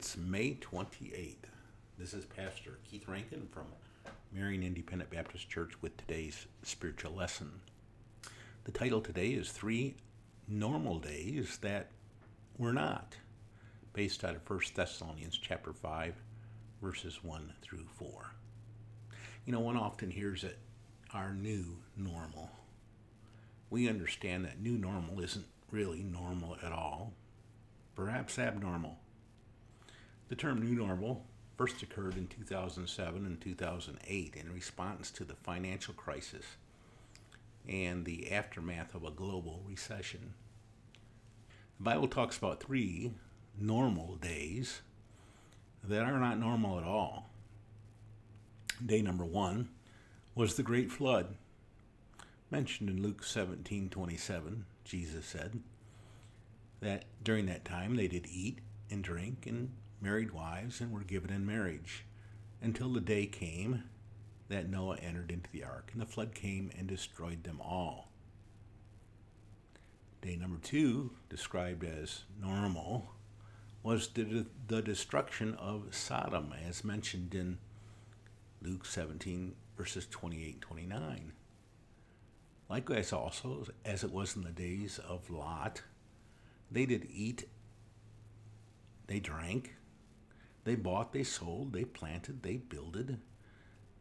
It's May 28th. This is Pastor Keith Rankin from Marion Independent Baptist Church with today's spiritual lesson. The title today is Three Normal Days That Were Not, based out of 1 Thessalonians chapter 5, verses 1 through 4. You know, one often hears that our new normal. We understand that new normal isn't really normal at all, perhaps abnormal. The term new normal first occurred in 2007 and 2008 in response to the financial crisis and the aftermath of a global recession. The Bible talks about three normal days that are not normal at all. Day number one was the great flood. Mentioned in Luke 17:27, Jesus said that during that time they did eat and drink and married wives and were given in marriage until the day came that Noah entered into the ark, and the flood came and destroyed them all. Day number two, described as normal, was the, the destruction of Sodom, as mentioned in Luke 17, verses 28 29. Likewise, also, as it was in the days of Lot, they did eat, they drank, they bought, they sold, they planted, they builded.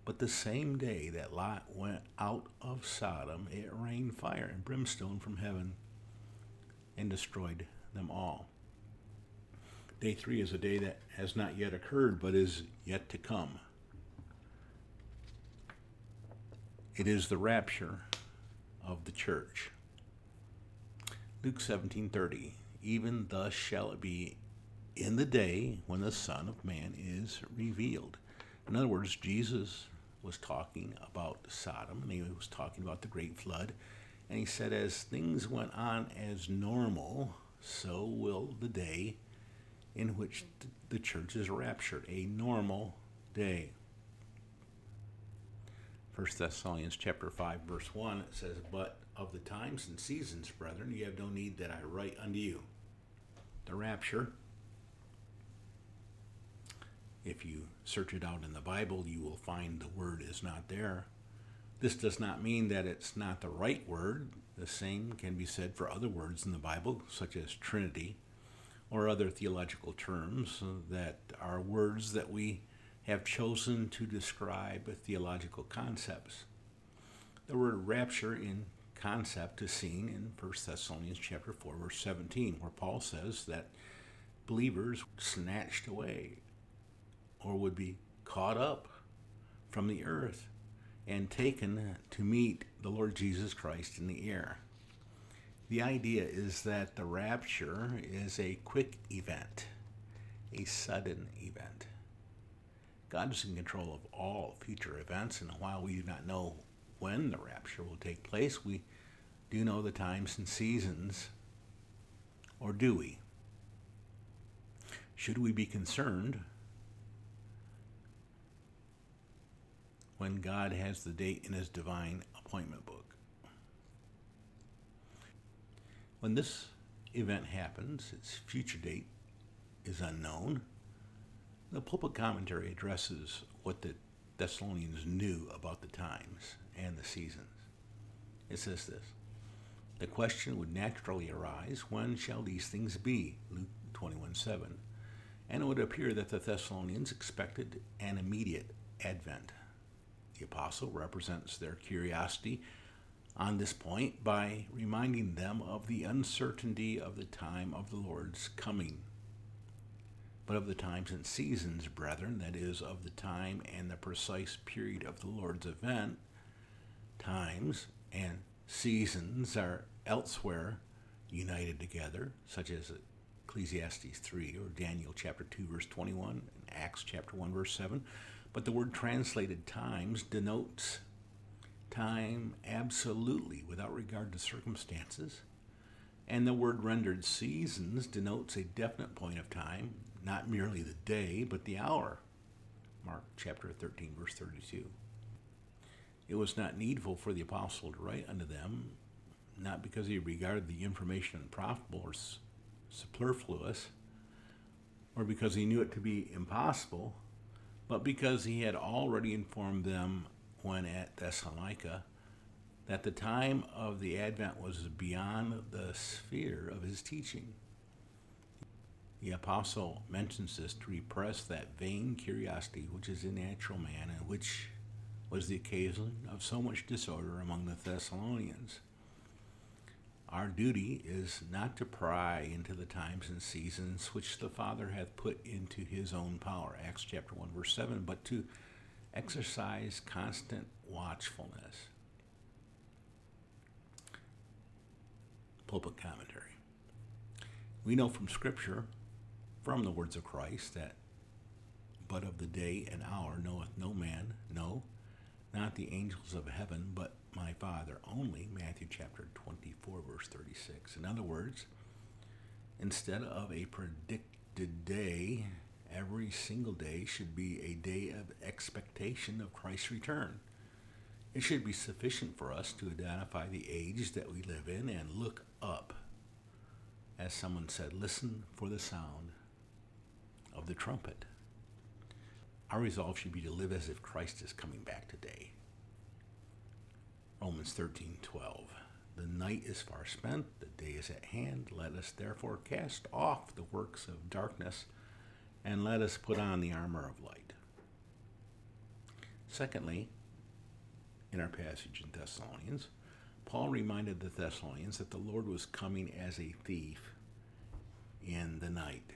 But the same day that Lot went out of Sodom, it rained fire and brimstone from heaven and destroyed them all. Day three is a day that has not yet occurred but is yet to come. It is the rapture of the church. Luke 17:30 Even thus shall it be in the day when the Son of Man is revealed. In other words, Jesus was talking about Sodom and he was talking about the great flood. And he said, as things went on as normal, so will the day in which the church is raptured, a normal day. 1 Thessalonians chapter 5 verse 1 it says, "But of the times and seasons, brethren, ye have no need that I write unto you." The rapture if you search it out in the Bible, you will find the word is not there. This does not mean that it's not the right word. The same can be said for other words in the Bible, such as Trinity or other theological terms that are words that we have chosen to describe theological concepts. The word rapture in concept is seen in 1 Thessalonians chapter 4 verse 17 where Paul says that believers snatched away or would be caught up from the earth and taken to meet the Lord Jesus Christ in the air. The idea is that the rapture is a quick event, a sudden event. God is in control of all future events, and while we do not know when the rapture will take place, we do know the times and seasons, or do we? Should we be concerned when God has the date in his divine appointment book. When this event happens, its future date is unknown. The pulpit commentary addresses what the Thessalonians knew about the times and the seasons. It says this The question would naturally arise when shall these things be? Luke 21 7. And it would appear that the Thessalonians expected an immediate advent. The apostle represents their curiosity on this point by reminding them of the uncertainty of the time of the Lord's coming. But of the times and seasons, brethren, that is, of the time and the precise period of the Lord's event, times and seasons are elsewhere united together, such as Ecclesiastes 3 or Daniel chapter 2 verse 21 and Acts chapter 1 verse 7 but the word translated times denotes time absolutely without regard to circumstances. And the word rendered seasons denotes a definite point of time, not merely the day, but the hour. Mark chapter 13, verse 32. It was not needful for the apostle to write unto them, not because he regarded the information unprofitable or superfluous, or because he knew it to be impossible, but because he had already informed them when at Thessalonica that the time of the Advent was beyond the sphere of his teaching. The apostle mentions this to repress that vain curiosity which is in natural man and which was the occasion of so much disorder among the Thessalonians. Our duty is not to pry into the times and seasons which the Father hath put into his own power, Acts chapter 1, verse 7, but to exercise constant watchfulness. Pulpit commentary. We know from Scripture, from the words of Christ, that but of the day and hour knoweth no man, no, not the angels of heaven, but my Father only, Matthew chapter 24, verse 36. In other words, instead of a predicted day, every single day should be a day of expectation of Christ's return. It should be sufficient for us to identify the age that we live in and look up. As someone said, listen for the sound of the trumpet. Our resolve should be to live as if Christ is coming back today. Romans 13:12 The night is far spent, the day is at hand. Let us therefore cast off the works of darkness and let us put on the armor of light. Secondly, in our passage in Thessalonians, Paul reminded the Thessalonians that the Lord was coming as a thief in the night.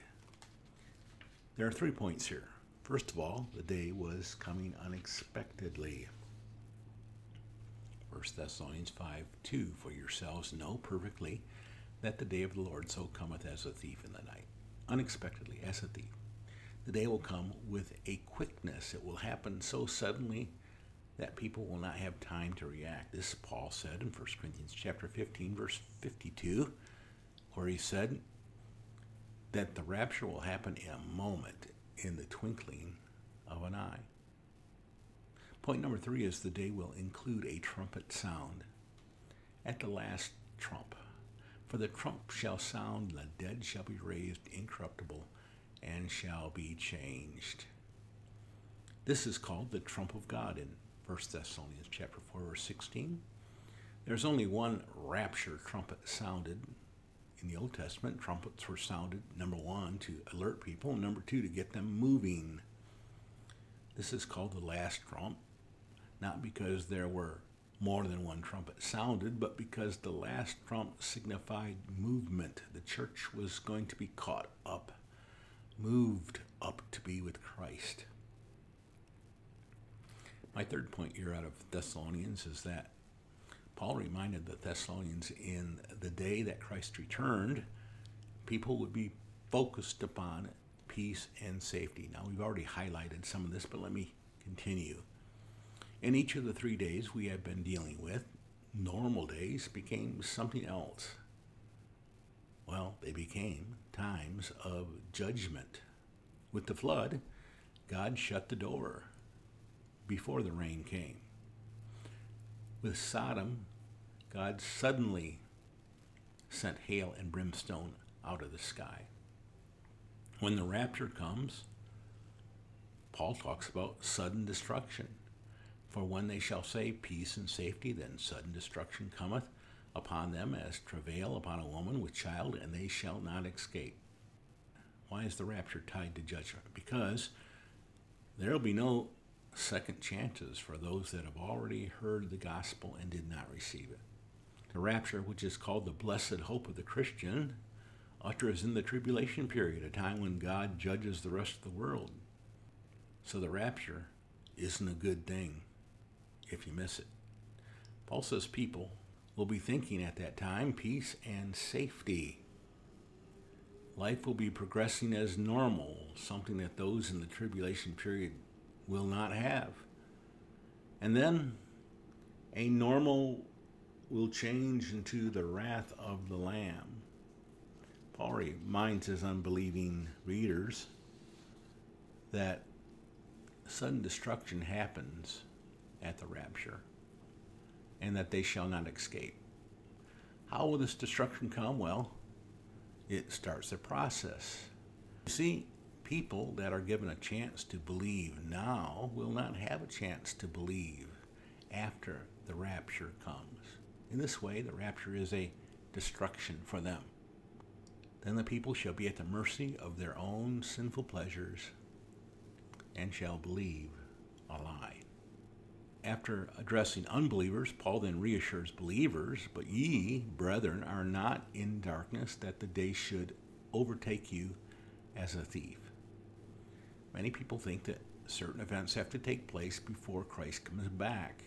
There are three points here. First of all, the day was coming unexpectedly. 1 Thessalonians 5 2 For yourselves know perfectly that the day of the Lord so cometh as a thief in the night, unexpectedly, as a thief. The day will come with a quickness. It will happen so suddenly that people will not have time to react. This Paul said in 1 Corinthians chapter 15, verse 52, where he said that the rapture will happen in a moment in the twinkling of an eye. Point number three is the day will include a trumpet sound at the last trump. For the trump shall sound, and the dead shall be raised incorruptible, and shall be changed. This is called the trump of God in 1 Thessalonians chapter 4, verse 16. There's only one rapture trumpet sounded in the Old Testament. Trumpets were sounded, number one, to alert people, and number two, to get them moving. This is called the last trump, not because there were more than one trumpet sounded, but because the last trump signified movement. The church was going to be caught up, moved up to be with Christ. My third point here out of Thessalonians is that Paul reminded the Thessalonians in the day that Christ returned, people would be focused upon peace and safety. Now, we've already highlighted some of this, but let me continue. In each of the three days we have been dealing with, normal days became something else. Well, they became times of judgment. With the flood, God shut the door before the rain came. With Sodom, God suddenly sent hail and brimstone out of the sky. When the rapture comes, Paul talks about sudden destruction. For when they shall say peace and safety, then sudden destruction cometh upon them as travail upon a woman with child, and they shall not escape. Why is the rapture tied to judgment? Because there will be no second chances for those that have already heard the gospel and did not receive it. The rapture, which is called the blessed hope of the Christian, utters in the tribulation period, a time when God judges the rest of the world. So the rapture isn't a good thing if you miss it. Paul says people will be thinking at that time peace and safety. Life will be progressing as normal, something that those in the tribulation period will not have. And then a normal will change into the wrath of the Lamb. Paul reminds his unbelieving readers that sudden destruction happens at the rapture and that they shall not escape. How will this destruction come? Well, it starts a process. You see, people that are given a chance to believe now will not have a chance to believe after the rapture comes. In this way, the rapture is a destruction for them. Then the people shall be at the mercy of their own sinful pleasures and shall believe a lie. After addressing unbelievers, Paul then reassures believers, But ye, brethren, are not in darkness, that the day should overtake you as a thief. Many people think that certain events have to take place before Christ comes back.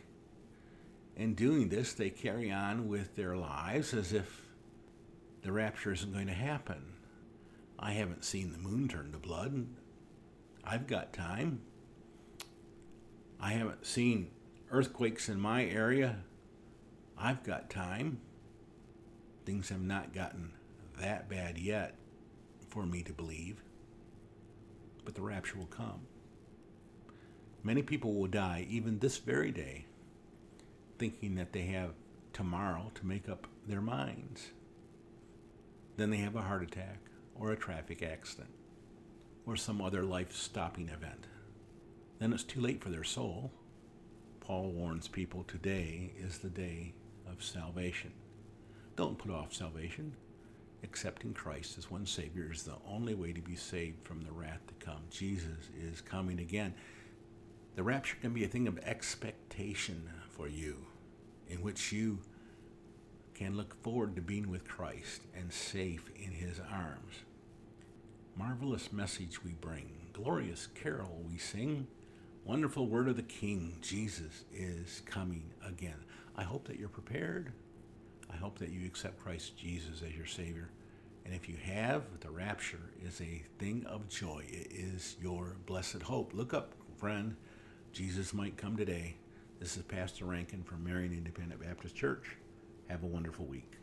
In doing this, they carry on with their lives as if the rapture isn't going to happen. I haven't seen the moon turn to blood. I've got time. I haven't seen earthquakes in my area. I've got time. Things have not gotten that bad yet for me to believe. But the rapture will come. Many people will die even this very day, thinking that they have tomorrow to make up their minds. Then they have a heart attack or a traffic accident or some other life stopping event. Then it's too late for their soul. Paul warns people today is the day of salvation. Don't put off salvation. Accepting Christ as one Savior is the only way to be saved from the wrath to come. Jesus is coming again. The rapture can be a thing of expectation for you, in which you can look forward to being with Christ and safe in His arms. Marvelous message we bring, glorious carol we sing, wonderful word of the King, Jesus is coming again. I hope that you're prepared. I hope that you accept Christ Jesus as your Savior. And if you have, the rapture is a thing of joy. It is your blessed hope. Look up, friend. Jesus might come today. This is Pastor Rankin from Marion Independent Baptist Church. Have a wonderful week.